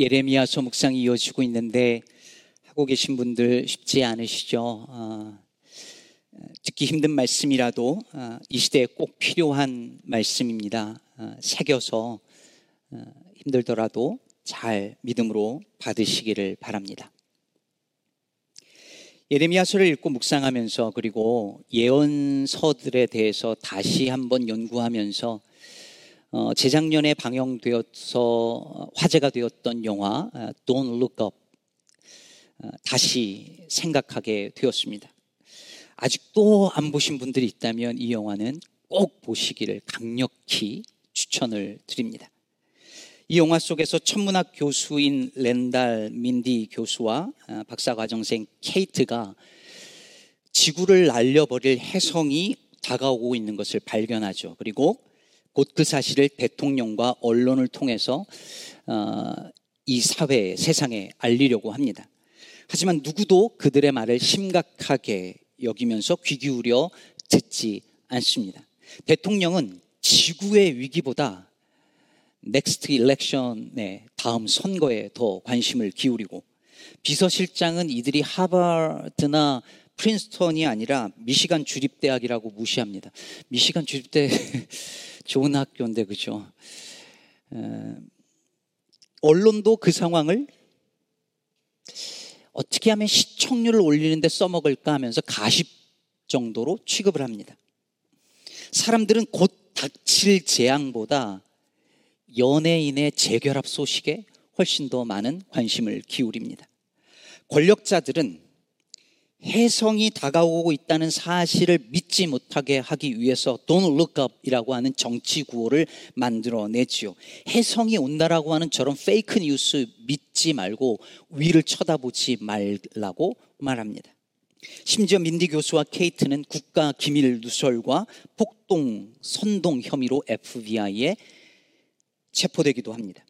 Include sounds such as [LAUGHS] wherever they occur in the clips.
예레미야서 묵상이 이어지고 있는데 하고 계신 분들 쉽지 않으시죠? 어, 듣기 힘든 말씀이라도 어, 이 시대에 꼭 필요한 말씀입니다. 어, 새겨서 어, 힘들더라도 잘 믿음으로 받으시기를 바랍니다. 예레미야서를 읽고 묵상하면서 그리고 예언서들에 대해서 다시 한번 연구하면서 어, 재작년에 방영되어서 화제가 되었던 영화 어, Don't Look Up 어, 다시 생각하게 되었습니다. 아직도 안 보신 분들이 있다면 이 영화는 꼭 보시기를 강력히 추천을 드립니다. 이 영화 속에서 천문학 교수인 렌달 민디 교수와 어, 박사과정생 케이트가 지구를 날려버릴 해성이 다가오고 있는 것을 발견하죠. 그리고 곧 그 사실을 대통령과 언론을 통해서 어, 이 사회, 세상에 알리려고 합니다. 하지만 누구도 그들의 말을 심각하게 여기면서 귀 기울여 듣지 않습니다. 대통령은 지구의 위기보다 next election의 다음 선거에 더 관심을 기울이고 비서실장은 이들이 하버드나 프린스턴이 아니라 미시간 주립대학이라고 무시합니다. 미시간 주립대 [LAUGHS] 좋은 학교인데 그죠? 언론도 그 상황을 어떻게 하면 시청률을 올리는데 써먹을까 하면서 가십 정도로 취급을 합니다. 사람들은 곧 닥칠 재앙보다 연예인의 재결합 소식에 훨씬 더 많은 관심을 기울입니다. 권력자들은 해성이 다가오고 있다는 사실을 믿지 못하게 하기 위해서 Don't look up 이라고 하는 정치 구호를 만들어내지요. 해성이 온다라고 하는 저런 페이크 뉴스 믿지 말고 위를 쳐다보지 말라고 말합니다. 심지어 민디 교수와 케이트는 국가 기밀 누설과 폭동, 선동 혐의로 FBI에 체포되기도 합니다.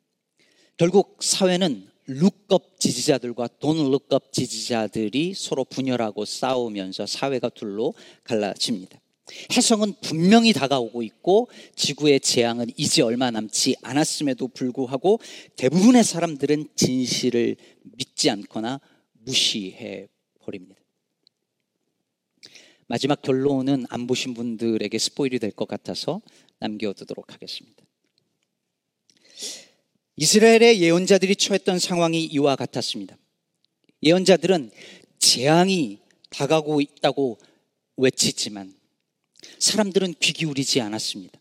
결국 사회는 룩업 지지자들과 돈 룩업 지지자들이 서로 분열하고 싸우면서 사회가 둘로 갈라집니다. 해성은 분명히 다가오고 있고 지구의 재앙은 이제 얼마 남지 않았음에도 불구하고 대부분의 사람들은 진실을 믿지 않거나 무시해 버립니다. 마지막 결론은 안 보신 분들에게 스포일이 될 것 같아서 남겨두도록 하겠습니다. 이스라엘의 예언자들이 처했던 상황이 이와 같았습니다. 예언자들은 재앙이 다가오고 있다고 외치지만 사람들은 귀 기울이지 않았습니다.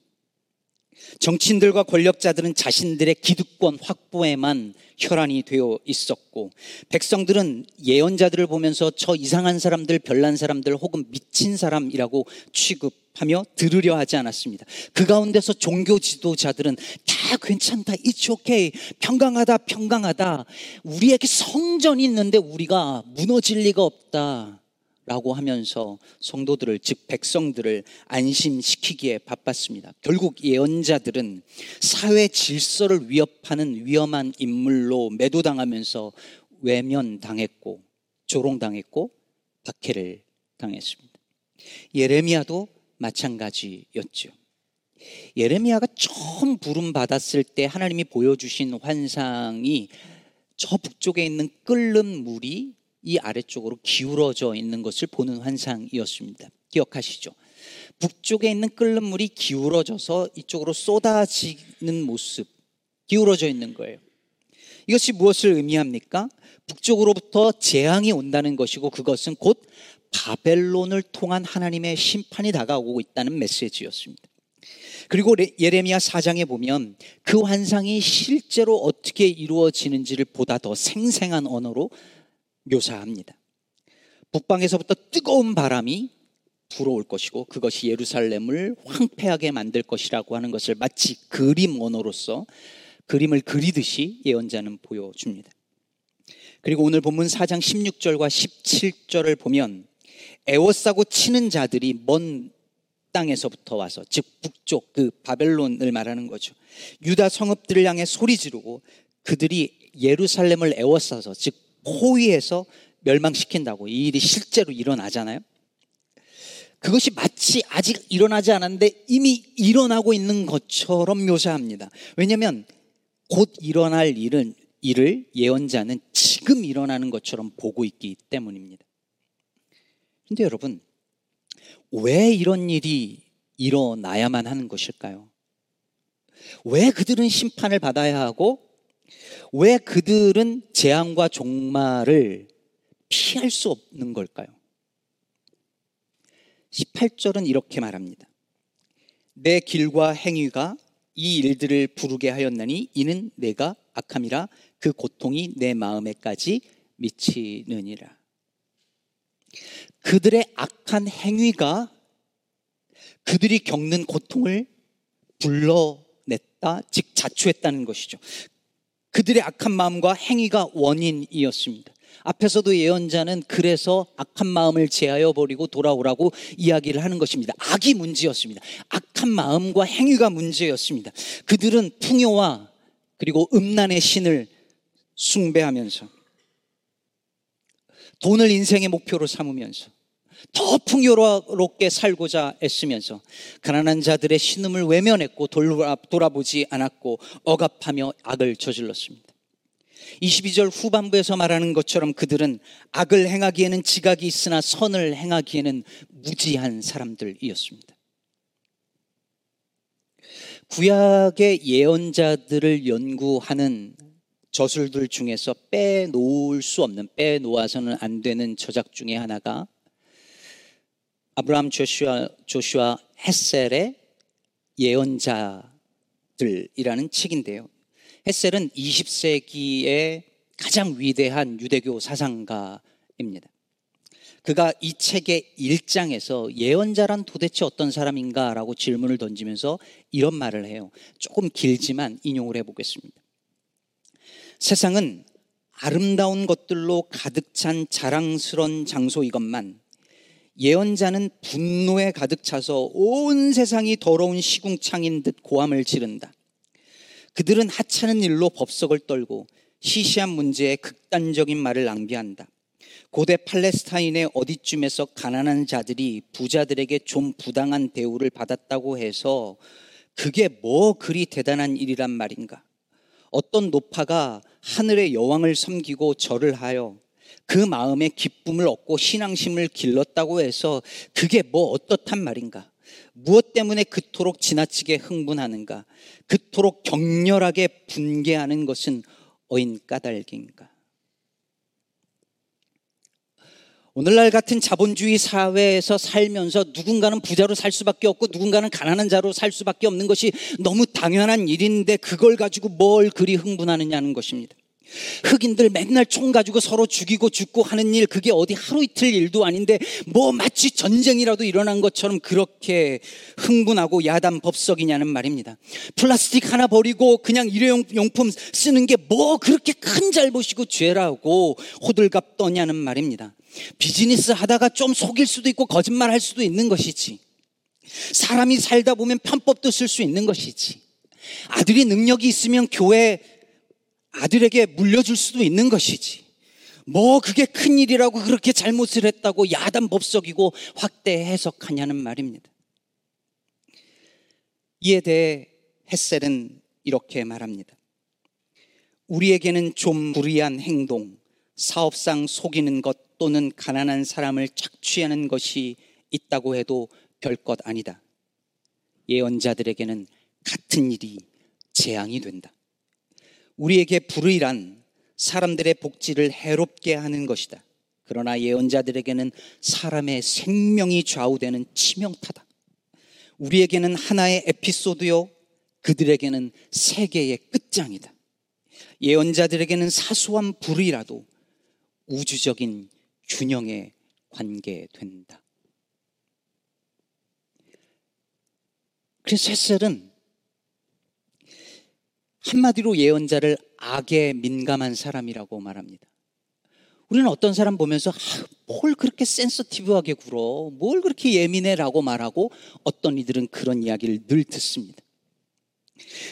정치인들과 권력자들은 자신들의 기득권 확보에만 혈안이 되어 있었고 백성들은 예언자들을 보면서 저 이상한 사람들, 별난 사람들 혹은 미친 사람이라고 취급하며 들으려 하지 않았습니다. 그 가운데서 종교 지도자들은 다 괜찮다, it's okay, 평강하다, 평강하다. 우리에게 성전이 있는데 우리가 무너질 리가 없다. 라고 하면서 성도들을 즉 백성들을 안심시키기에 바빴습니다. 결국 예언자들은 사회 질서를 위협하는 위험한 인물로 매도당하면서 외면당했고 조롱당했고 박해를 당했습니다. 예레미야도 마찬가지였죠. 예레미야가 처음 부름 받았을 때 하나님이 보여주신 환상이 저 북쪽에 있는 끓는 물이 이 아래쪽으로 기울어져 있는 것을 보는 환상이었습니다. 기억하시죠? 북쪽에 있는 끓는 물이 기울어져서 이쪽으로 쏟아지는 모습, 기울어져 있는 거예요. 이것이 무엇을 의미합니까? 북쪽으로부터 재앙이 온다는 것이고 그것은 곧 바벨론을 통한 하나님의 심판이 다가오고 있다는 메시지였습니다. 그리고 예레미야 4장에 보면 그 환상이 실제로 어떻게 이루어지는지를 보다 더 생생한 언어로 묘사합니다. 북방에서부터 뜨거운 바람이 불어올 것이고 그것이 예루살렘을 황폐하게 만들 것이라고 하는 것을 마치 그림 언어로서 그림을 그리듯이 예언자는 보여줍니다. 그리고 오늘 본문 4장 16절과 17절을 보면 애워싸고 치는 자들이 먼 땅에서부터 와서 즉 북쪽 그 바벨론을 말하는 거죠. 유다 성읍들을 향해 소리 지르고 그들이 예루살렘을 애워싸서 즉 포위해서 멸망시킨다고 이 일이 실제로 일어나잖아요. 그것이 마치 아직 일어나지 않았는데 이미 일어나고 있는 것처럼 묘사합니다. 왜냐하면 곧 일어날 일은 일을 예언자는 지금 일어나는 것처럼 보고 있기 때문입니다. 근데 여러분, 왜 이런 일이 일어나야만 하는 것일까요? 왜 그들은 심판을 받아야 하고 왜 그들은 재앙과 종말을 피할 수 없는 걸까요? 18절은 이렇게 말합니다. 내 길과 행위가 이 일들을 부르게 하였나니 이는 내가 악함이라 그 고통이 내 마음에까지 미치느니라. 그들의 악한 행위가 그들이 겪는 고통을 불러냈다, 즉 자초했다는 것이죠. 그들의 악한 마음과 행위가 원인이었습니다. 앞에서도 예언자는 그래서 악한 마음을 제하여 버리고 돌아오라고 이야기를 하는 것입니다. 악이 문제였습니다. 악한 마음과 행위가 문제였습니다. 그들은 풍요와 그리고 음란의 신을 숭배하면서 돈을 인생의 목표로 삼으면서 더 풍요롭게 살고자 애쓰면서 가난한 자들의 신음을 외면했고 돌아 보지 않았고 억압하며 악을 저질렀습니다. 22절 후반부에서 말하는 것처럼 그들은 악을 행하기에는 지각이 있으나 선을 행하기에는 무지한 사람들이었습니다. 구약의 예언자들을 연구하는 저술들 중에서 빼놓을 수 없는, 빼놓아서는 안 되는 저작 중에 하나가 아브라함 조슈아, 조슈아 헤셀의 예언자들이라는 책인데요. 헤셀은 20세기의 가장 위대한 유대교 사상가입니다. 그가 이 책의 1장에서 예언자란 도대체 어떤 사람인가 라고 질문을 던지면서 이런 말을 해요. 조금 길지만 인용을 해보겠습니다. 세상은 아름다운 것들로 가득 찬 자랑스런 장소 이것만 예언자는 분노에 가득 차서 온 세상이 더러운 시궁창인 듯 고함을 지른다. 그들은 하찮은 일로 법석을 떨고 시시한 문제에 극단적인 말을 낭비한다. 고대 팔레스타인의 어디쯤에서 가난한 자들이 부자들에게 좀 부당한 대우를 받았다고 해서 그게 뭐 그리 대단한 일이란 말인가? 어떤 노파가 하늘의 여왕을 섬기고 절을 하여 그 마음에 기쁨을 얻고 신앙심을 길렀다고 해서 그게 뭐 어떻단 말인가? 무엇 때문에 그토록 지나치게 흥분하는가? 그토록 격렬하게 분개하는 것은 어인 까닭인가? 오늘날 같은 자본주의 사회에서 살면서 누군가는 부자로 살 수밖에 없고 누군가는 가난한 자로 살 수밖에 없는 것이 너무 당연한 일인데 그걸 가지고 뭘 그리 흥분하느냐는 것입니다. 흑인들 맨날 총 가지고 서로 죽이고 죽고 하는 일 그게 어디 하루 이틀 일도 아닌데 뭐 마치 전쟁이라도 일어난 것처럼 그렇게 흥분하고 야단 법석이냐는 말입니다. 플라스틱 하나 버리고 그냥 일회용품 쓰는 게 뭐 그렇게 큰 잘못이고 죄라고 호들갑 떠냐는 말입니다. 비즈니스 하다가 좀 속일 수도 있고 거짓말 할 수도 있는 것이지. 사람이 살다 보면 편법도 쓸 수 있는 것이지. 아들이 능력이 있으면 교회 아들에게 물려줄 수도 있는 것이지. 뭐 그게 큰 일이라고 그렇게 잘못을 했다고 야단 법석이고 확대 해석하냐는 말입니다. 이에 대해 햇셀은 이렇게 말합니다. 우리에게는 좀 불의한 행동, 사업상 속이는 것 또는 가난한 사람을 착취하는 것이 있다고 해도 별것 아니다. 예언자들에게는 같은 일이 재앙이 된다. 우리에게 불의란 사람들의 복지를 해롭게 하는 것이다. 그러나 예언자들에게는 사람의 생명이 좌우되는 치명타다. 우리에게는 하나의 에피소드요, 그들에게는 세계의 끝장이다. 예언자들에게는 사소한 불의라도 우주적인 균형에 관계된다. 그래서 햇셀은 한마디로 예언자를 악에 민감한 사람이라고 말합니다. 우리는 어떤 사람 보면서 아, 뭘 그렇게 센서티브하게 굴어, 뭘 그렇게 예민해라고 말하고 어떤 이들은 그런 이야기를 늘 듣습니다.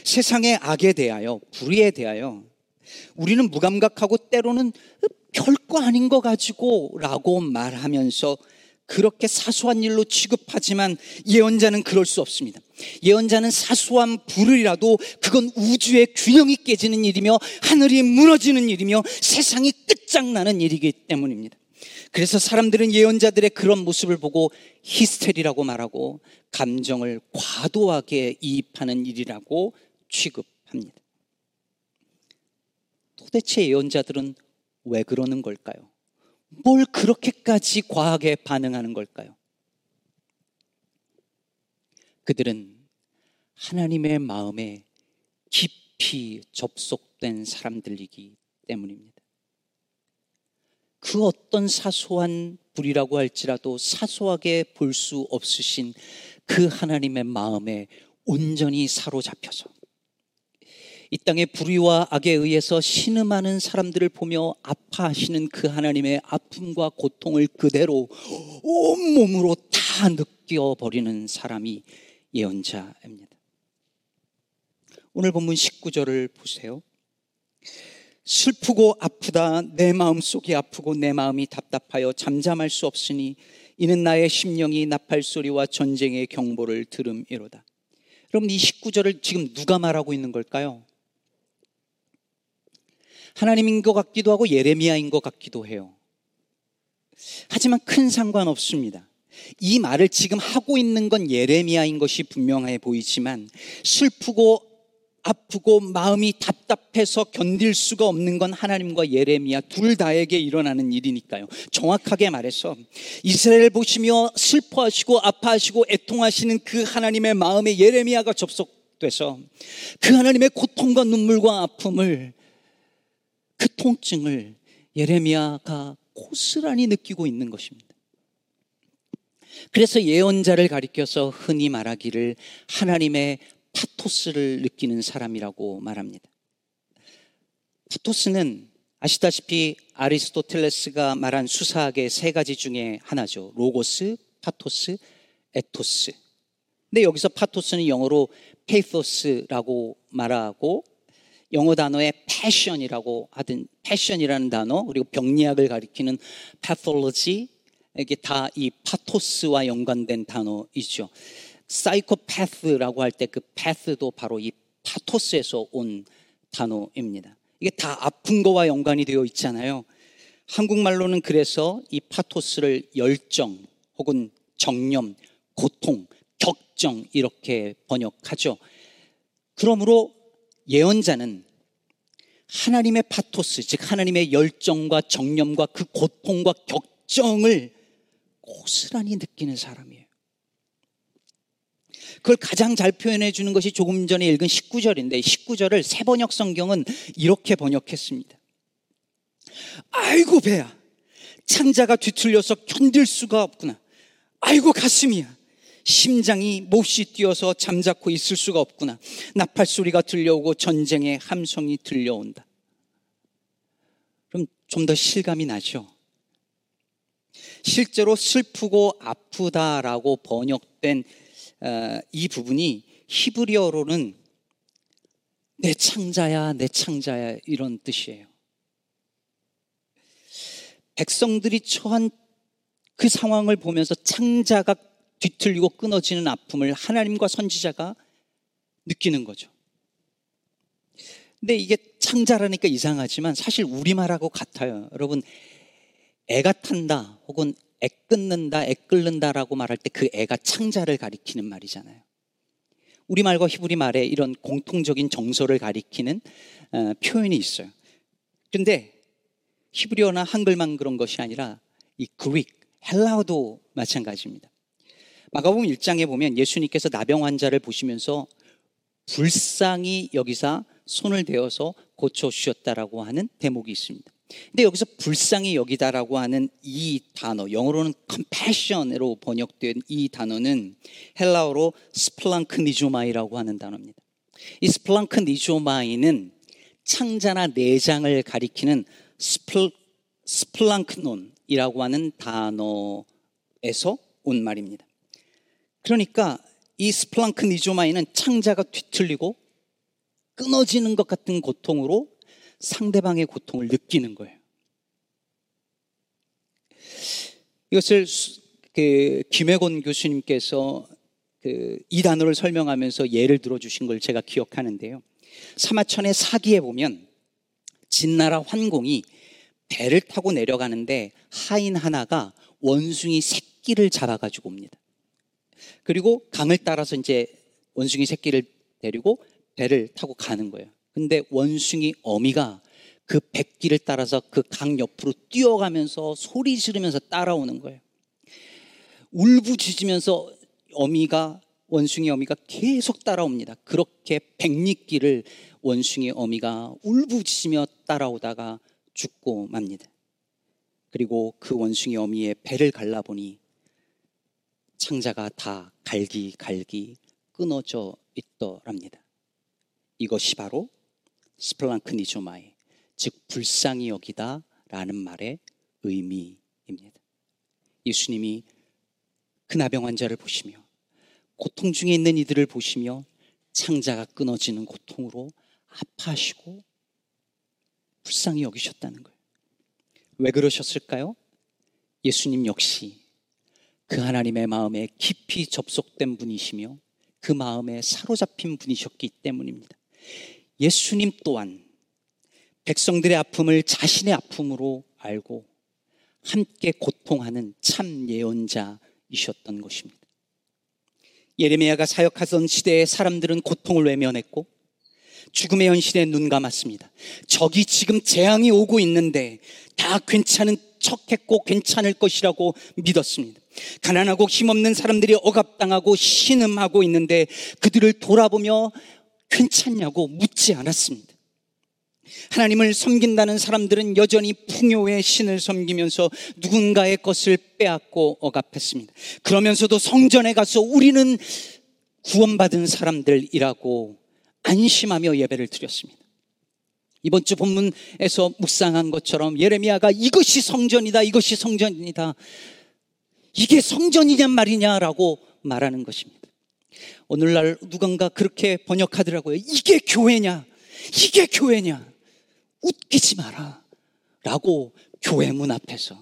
세상의 악에 대하여, 불의에 대하여 우리는 무감각하고 때로는 별거 아닌 거 가지고 라고 말하면서 그렇게 사소한 일로 취급하지만 예언자는 그럴 수 없습니다. 예언자는 사소한 불을이라도 그건 우주의 균형이 깨지는 일이며 하늘이 무너지는 일이며 세상이 끝장나는 일이기 때문입니다. 그래서 사람들은 예언자들의 그런 모습을 보고 히스테리라고 말하고 감정을 과도하게 이입하는 일이라고 취급합니다. 도대체 예언자들은 왜 그러는 걸까요? 뭘 그렇게까지 과하게 반응하는 걸까요? 그들은 하나님의 마음에 깊이 접속된 사람들이기 때문입니다. 그 어떤 사소한 불이라고 할지라도 사소하게 볼 수 없으신 그 하나님의 마음에 온전히 사로잡혀서 이 땅의 불의와 악에 의해서 신음하는 사람들을 보며 아파하시는 그 하나님의 아픔과 고통을 그대로 온몸으로 다 느껴버리는 사람이 예언자입니다. 오늘 본문 19절을 보세요. 슬프고 아프다 내 마음 속이 아프고 내 마음이 답답하여 잠잠할 수 없으니 이는 나의 심령이 나팔 소리와 전쟁의 경보를 들음이로다. 여러분 이 19절을 지금 누가 말하고 있는 걸까요? 하나님인 것 같기도 하고 예레미야인 것 같기도 해요. 하지만 큰 상관 없습니다. 이 말을 지금 하고 있는 건 예레미야인 것이 분명해 보이지만 슬프고 아프고 마음이 답답해서 견딜 수가 없는 건 하나님과 예레미야 둘 다에게 일어나는 일이니까요. 정확하게 말해서 이스라엘 보시며 슬퍼하시고 아파하시고 애통하시는 그 하나님의 마음에 예레미야가 접속돼서 그 하나님의 고통과 눈물과 아픔을 그 통증을 예레미야가 고스란히 느끼고 있는 것입니다. 그래서 예언자를 가리켜서 흔히 말하기를 하나님의 파토스를 느끼는 사람이라고 말합니다. 파토스는 아시다시피 아리스토텔레스가 말한 수사학의 세 가지 중에 하나죠. 로고스, 파토스, 에토스. 근데 여기서 파토스는 영어로 pathos라고 말하고 영어 단어에 passion이라고 하든 passion이라는 단어 그리고 병리학을 가리키는 pathology 이게 다 이 파토스와 연관된 단어이죠. 사이코패스라고 할 때 그 path도 바로 이 파토스에서 온 단어입니다. 이게 다 아픈 거와 연관이 되어 있잖아요. 한국말로는 그래서 이 파토스를 열정 혹은 정념, 고통, 격정 이렇게 번역하죠. 그러므로 예언자는 하나님의 파토스, 즉 하나님의 열정과 정념과 그 고통과 격정을 고스란히 느끼는 사람이에요. 그걸 가장 잘 표현해 주는 것이 조금 전에 읽은 19절인데 19절을 세번역 성경은 이렇게 번역했습니다. 아이고 배야. 창자가 뒤틀려서 견딜 수가 없구나. 아이고 가슴이야. 심장이 몹시 뛰어서 잠자코 있을 수가 없구나. 나팔 소리가 들려오고 전쟁의 함성이 들려온다. 그럼 좀 더 실감이 나죠? 실제로 슬프고 아프다라고 번역된 어, 이 부분이 히브리어로는 내 창자야, 내 창자야 이런 뜻이에요. 백성들이 처한 그 상황을 보면서 창자가 뒤틀리고 끊어지는 아픔을 하나님과 선지자가 느끼는 거죠. 근데 이게 창자라니까 이상하지만 사실 우리말하고 같아요. 여러분, 애가 탄다 혹은 애 끊는다, 애 끓는다라고 말할 때 그 애가 창자를 가리키는 말이잖아요. 우리말과 히브리 말에 이런 공통적인 정서를 가리키는 어, 표현이 있어요. 근데 히브리어나 한글만 그런 것이 아니라 이 그릭, 헬라어도 마찬가지입니다. 마가복음 1장에 보면 예수님께서 나병 환자를 보시면서 불쌍히 여기서 손을 대어서 고쳐 주셨다라고 하는 대목이 있습니다. 근데 여기서 불쌍히 여기다라고 하는 이 단어, 영어로는 compassion으로 번역된 이 단어는 헬라어로 σπλαγχνίζομαι라고 하는 단어입니다. 이 σπλαγχνίζομαι는 창자나 내장을 가리키는 σπλ, σπλάγχνον이라고 하는 단어에서 온 말입니다. 그러니까 이 σπλαγχνίζομαι는 창자가 뒤틀리고 끊어지는 것 같은 고통으로 상대방의 고통을 느끼는 거예요. 이것을 그 김혜곤 교수님께서 그 이 단어를 설명하면서 예를 들어 주신 걸 제가 기억하는데요. 사마천의 사기에 보면 진나라 환공이 배를 타고 내려가는데 하인 하나가 원숭이 새끼를 잡아가지고 옵니다. 그리고 강을 따라서 이제 원숭이 새끼를 데리고 배를 타고 가는 거예요. 근데 원숭이 어미가 그 백기를 따라서 그 강 옆으로 뛰어가면서 소리 지르면서 따라오는 거예요. 울부짖으면서 어미가 원숭이 어미가 계속 따라옵니다. 그렇게 백리길을 원숭이 어미가 울부짖으며 따라오다가 죽고 맙니다. 그리고 그 원숭이 어미의 배를 갈라보니 창자가 다 갈기갈기 끊어져 있더랍니다. 이것이 바로 스플랑크니조마의 즉 불쌍히 여기다 라는 말의 의미입니다. 예수님이 그 나병 환자를 보시며 고통 중에 있는 이들을 보시며 창자가 끊어지는 고통으로 아파하시고 불쌍히 여기셨다는 거예요. 왜 그러셨을까요? 예수님 역시 그 하나님의 마음에 깊이 접속된 분이시며 그 마음에 사로잡힌 분이셨기 때문입니다. 예수님 또한 백성들의 아픔을 자신의 아픔으로 알고 함께 고통하는 참 예언자이셨던 것입니다. 예레미야가 사역하던 시대에 사람들은 고통을 외면했고 죽음의 현실에 눈 감았습니다. 적이 지금 재앙이 오고 있는데 다 괜찮은 척했고 괜찮을 것이라고 믿었습니다. 가난하고 힘없는 사람들이 억압당하고 신음하고 있는데 그들을 돌아보며 괜찮냐고 묻지 않았습니다. 하나님을 섬긴다는 사람들은 여전히 풍요의 신을 섬기면서 누군가의 것을 빼앗고 억압했습니다. 그러면서도 성전에 가서 우리는 구원받은 사람들이라고 안심하며 예배를 드렸습니다. 이번 주 본문에서 묵상한 것처럼 예레미야가 이것이 성전이다, 이것이 성전이다. 이게 성전이냔 말이냐라고 말하는 것입니다. 오늘날 누군가 그렇게 번역하더라고요. 이게 교회냐? 이게 교회냐? 웃기지 마라. 라고 교회 문 앞에서,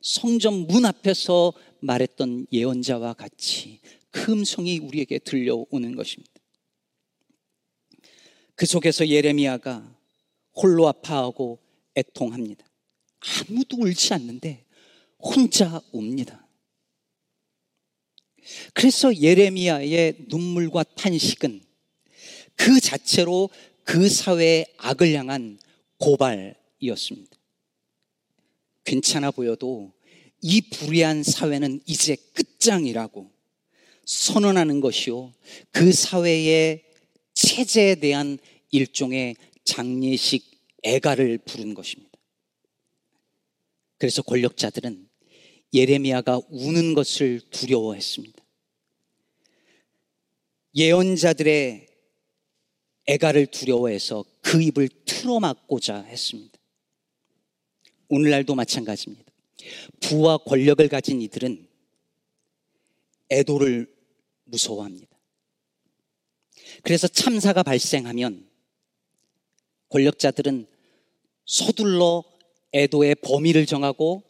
성전 문 앞에서 말했던 예언자와 같이 그 음성이 우리에게 들려오는 것입니다. 그 속에서 예레미야가 홀로 아파하고 애통합니다. 아무도 울지 않는데 혼자 웁니다. 그래서 예레미야의 눈물과 탄식은 그 자체로 그 사회의 악을 향한 고발이었습니다. 괜찮아 보여도 이 불의한 사회는 이제 끝장이라고 선언하는 것이요. 그 사회의 체제에 대한 일종의 장례식 애가를 부른 것입니다. 그래서 권력자들은 예레미야가 우는 것을 두려워했습니다. 예언자들의 애가를 두려워해서 그 입을 틀어막고자 했습니다. 오늘날도 마찬가지입니다. 부와 권력을 가진 이들은 애도를 무서워합니다. 그래서 참사가 발생하면 권력자들은 서둘러 애도의 범위를 정하고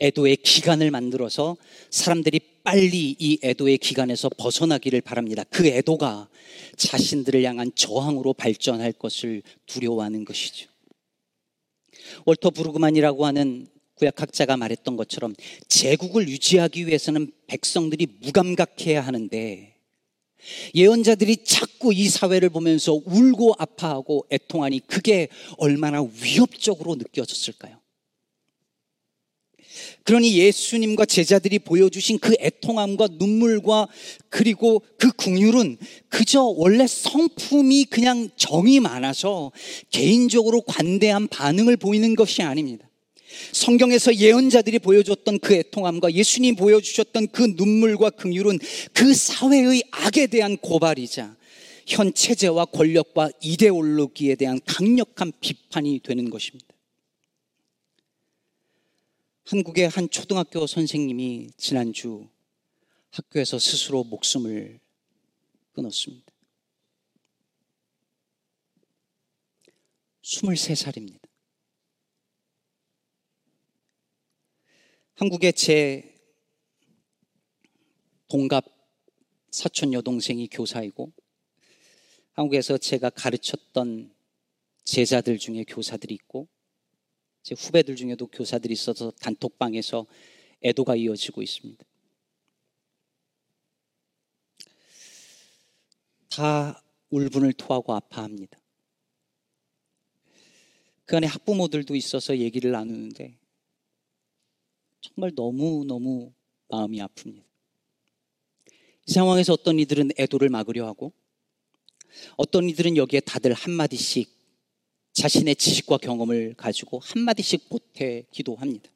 애도의 기간을 만들어서 사람들이 빨리 이 애도의 기간에서 벗어나기를 바랍니다. 그 애도가 자신들을 향한 저항으로 발전할 것을 두려워하는 것이죠. 월터 브루그만이라고 하는 구약학자가 말했던 것처럼 제국을 유지하기 위해서는 백성들이 무감각해야 하는데 예언자들이 자꾸 이 사회를 보면서 울고 아파하고 애통하니 그게 얼마나 위협적으로 느껴졌을까요? 그러니 예수님과 제자들이 보여주신 그 애통함과 눈물과 그리고 그 궁율은 그저 원래 성품이 그냥 정이 많아서 개인적으로 관대한 반응을 보이는 것이 아닙니다. 성경에서 예언자들이 보여줬던 그 애통함과 예수님 보여주셨던 그 눈물과 긍휼은 그 사회의 악에 대한 고발이자 현 체제와 권력과 이데올로기에 대한 강력한 비판이 되는 것입니다. 한국의 한 초등학교 선생님이 지난주 학교에서 스스로 목숨을 끊었습니다. 23살입니다. 한국의 제 동갑 사촌 여동생이 교사이고 한국에서 제가 가르쳤던 제자들 중에 교사들이 있고 제 후배들 중에도 교사들이 있어서 단톡방에서 애도가 이어지고 있습니다. 다 울분을 토하고 아파합니다. 그 안에 학부모들도 있어서 얘기를 나누는데 정말 너무너무 마음이 아픕니다. 이 상황에서 어떤 이들은 애도를 막으려 하고 어떤 이들은 여기에 다들 한마디씩 자신의 지식과 경험을 가지고 한마디씩 보태 기도합니다.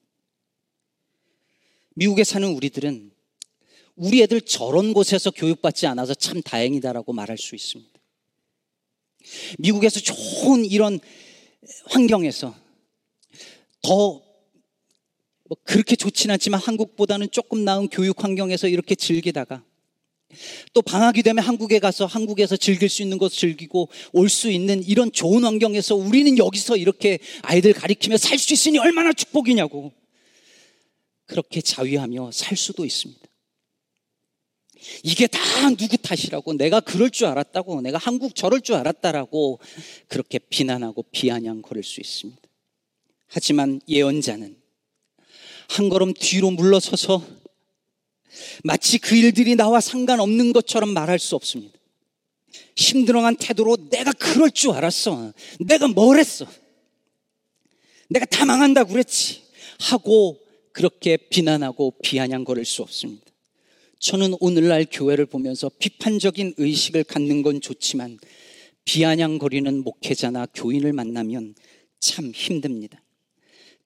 미국에 사는 우리들은 우리 애들 저런 곳에서 교육받지 않아서 참 다행이다라고 말할 수 있습니다. 미국에서 좋은 이런 환경에서 더뭐 그렇게 좋진 않지만 한국보다는 조금 나은 교육 환경에서 이렇게 즐기다가 또 방학이 되면 한국에 가서 한국에서 즐길 수 있는 것 즐기고 올 수 있는 이런 좋은 환경에서 우리는 여기서 이렇게 아이들 가리키며 살 수 있으니 얼마나 축복이냐고 그렇게 자위하며 살 수도 있습니다. 이게 다 누구 탓이라고 내가 그럴 줄 알았다고 내가 한국 저럴 줄 알았다라고 그렇게 비난하고 비아냥거릴 수 있습니다. 하지만 예언자는 한 걸음 뒤로 물러서서 마치 그 일들이 나와 상관없는 것처럼 말할 수 없습니다. 힘들어한 태도로 내가 그럴 줄 알았어. 내가 뭘 했어. 내가 다 망한다고 그랬지. 하고 그렇게 비난하고 비아냥거릴 수 없습니다. 저는 오늘날 교회를 보면서 비판적인 의식을 갖는 건 좋지만 비아냥거리는 목회자나 교인을 만나면 참 힘듭니다.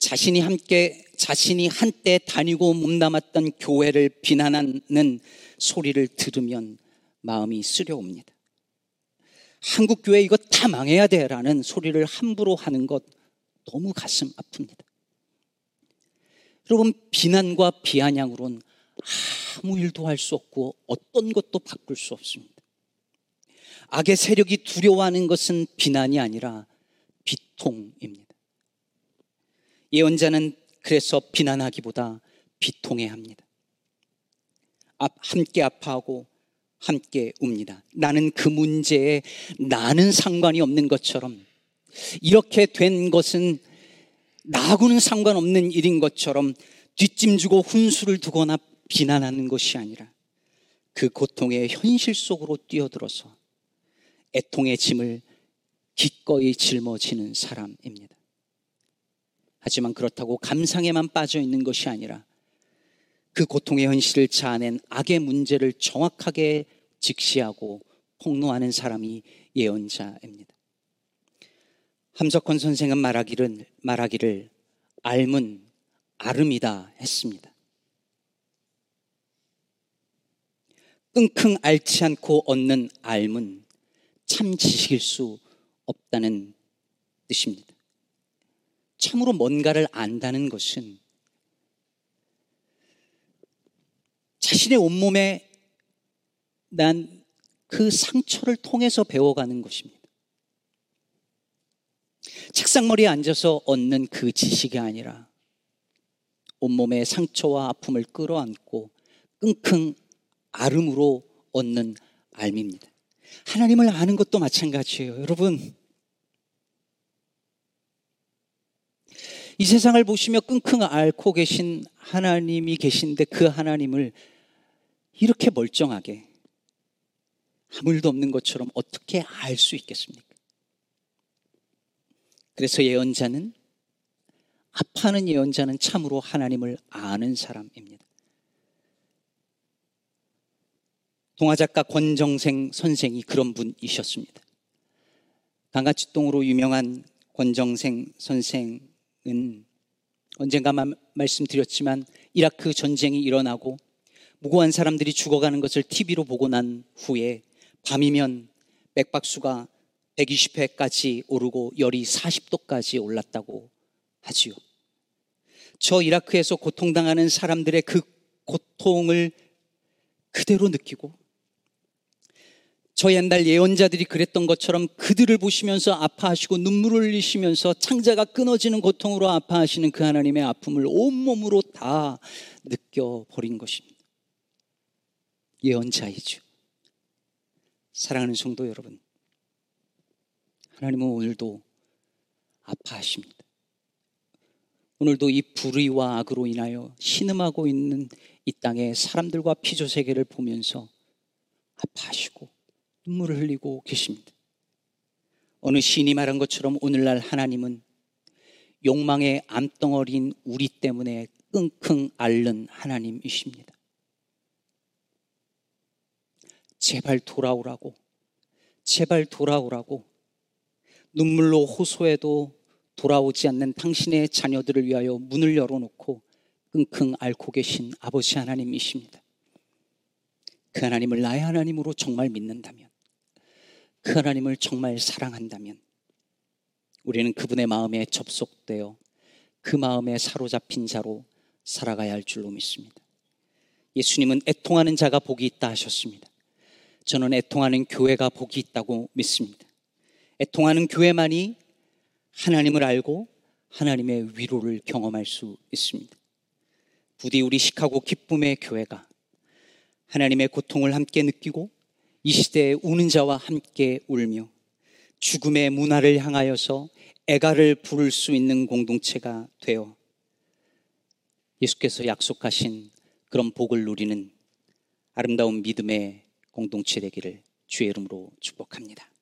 자신이 함께 자신이 한때 다니고 몸담았던 교회를 비난하는 소리를 들으면 마음이 쓰려옵니다. 한국 교회 이거 다 망해야 돼라는 소리를 함부로 하는 것 너무 가슴 아픕니다. 여러분 비난과 비아냥으론 아무 일도 할 수 없고 어떤 것도 바꿀 수 없습니다. 악의 세력이 두려워하는 것은 비난이 아니라 비통입니다. 예언자는 그래서 비난하기보다 비통해 합니다. 함께 아파하고 함께 웁니다. 나는 그 문제에 나는 상관이 없는 것처럼 이렇게 된 것은 나하고는 상관없는 일인 것처럼 뒷짐지고 훈수를 두거나 비난하는 것이 아니라 그 고통의 현실 속으로 뛰어들어서 애통의 짐을 기꺼이 짊어지는 사람입니다. 하지만 그렇다고 감상에만 빠져 있는 것이 아니라 그 고통의 현실을 자아낸 악의 문제를 정확하게 직시하고 폭로하는 사람이 예언자입니다. 함석헌 선생은 말하기를, 말하기를 알문 아름이다 했습니다. 끙끙 앓지 않고 얻는 알문 참 지식일 수 없다는 뜻입니다. 참으로 뭔가를 안다는 것은 자신의 온몸에 난 그 상처를 통해서 배워가는 것입니다. 책상머리에 앉아서 얻는 그 지식이 아니라 온몸의 상처와 아픔을 끌어안고 끙끙 아름으로 얻는 알입니다. 하나님을 아는 것도 마찬가지예요. 여러분, 이 세상을 보시며 끙끙 앓고 계신 하나님이 계신데 그 하나님을 이렇게 멀쩡하게 아무 일도 없는 것처럼 어떻게 알 수 있겠습니까? 그래서 예언자는 아파하는 예언자는 참으로 하나님을 아는 사람입니다. 동화작가 권정생 선생이 그런 분이셨습니다. 강가치동으로 유명한 권정생 선생은 언젠가 말씀드렸지만 이라크 전쟁이 일어나고 무고한 사람들이 죽어가는 것을 TV로 보고 난 후에 밤이면 맥박수가 120회까지 오르고 열이 40도까지 올랐다고 하지요. 저 이라크에서 고통당하는 사람들의 그 고통을 그대로 느끼고 저 옛날 예언자들이 그랬던 것처럼 그들을 보시면서 아파하시고 눈물을 흘리시면서 창자가 끊어지는 고통으로 아파하시는 그 하나님의 아픔을 온몸으로 다 느껴버린 것입니다. 예언자이죠. 사랑하는 성도 여러분, 하나님은 오늘도 아파하십니다. 오늘도 이 불의와 악으로 인하여 신음하고 있는 이 땅의 사람들과 피조 세계를 보면서 아파하시고 눈물을 흘리고 계십니다. 어느 시인이 말한 것처럼 오늘날 하나님은 욕망의 암덩어리인 우리 때문에 끙끙 앓는 하나님이십니다. 제발 돌아오라고, 제발 돌아오라고, 눈물로 호소해도 돌아오지 않는 당신의 자녀들을 위하여 문을 열어놓고 끙끙 앓고 계신 아버지 하나님이십니다. 그 하나님을 나의 하나님으로 정말 믿는다면, 그 하나님을 정말 사랑한다면, 우리는 그분의 마음에 접속되어 그 마음에 사로잡힌 자로 살아가야 할 줄로 믿습니다. 예수님은 애통하는 자가 복이 있다 하셨습니다. 저는 애통하는 교회가 복이 있다고 믿습니다. 애통하는 교회만이 하나님을 알고 하나님의 위로를 경험할 수 있습니다. 부디 우리 시카고 기쁨의 교회가 하나님의 고통을 함께 느끼고 이 시대에 우는 자와 함께 울며 죽음의 문화를 향하여서 애가를 부를 수 있는 공동체가 되어 예수께서 약속하신 그런 복을 누리는 아름다운 믿음의 공동체 되기를 주의 이름으로 축복합니다.